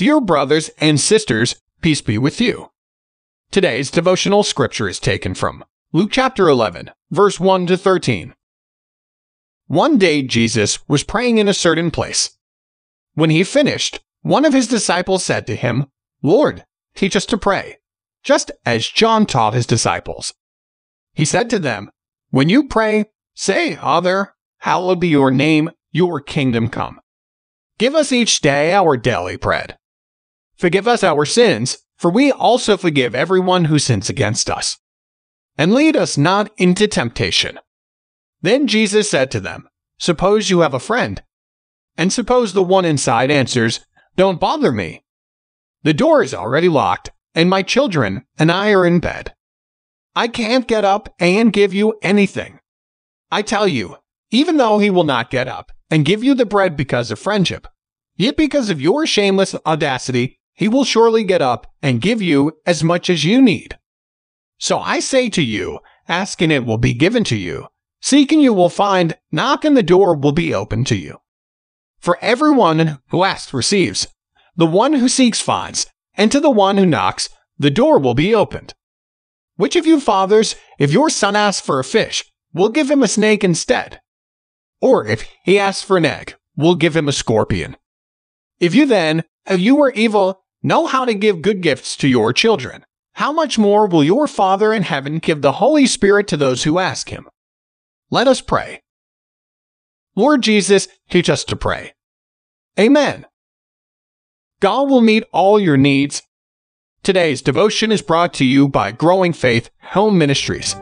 Dear brothers and sisters, peace be with you. Today's devotional scripture is taken from Luke chapter 11, verse 1 to 13. One day Jesus was praying in a certain place. When he finished, one of his disciples said to him, Lord, teach us to pray, just as John taught his disciples. He said to them, When you pray, say, Father, hallowed be your name, your kingdom come. Give us each day our daily bread. Forgive us our sins, for we also forgive everyone who sins against us. And lead us not into temptation. Then Jesus said to them, Suppose you have a friend. And suppose the one inside answers, Don't bother me. The door is already locked, and my children and I are in bed. I can't get up and give you anything. I tell you, even though he will not get up and give you the bread because of friendship, yet because of your shameless audacity, he will surely get up and give you as much as you need. So I say to you, ask and it will be given to you. Seek and you will find, knock and the door will be open to you. For everyone who asks receives, the one who seeks finds, and to the one who knocks, the door will be opened. Which of you fathers, if your son asks for a fish, will give him a snake instead? Or if he asks for an egg, we'll give him a scorpion. If you then, if you are evil, know how to give good gifts to your children, how much more will your Father in heaven give the Holy Spirit to those who ask him? Let us pray. Lord Jesus, teach us to pray. Amen. God will meet all your needs. Today's devotion is brought to you by Growing Faith Home Ministries.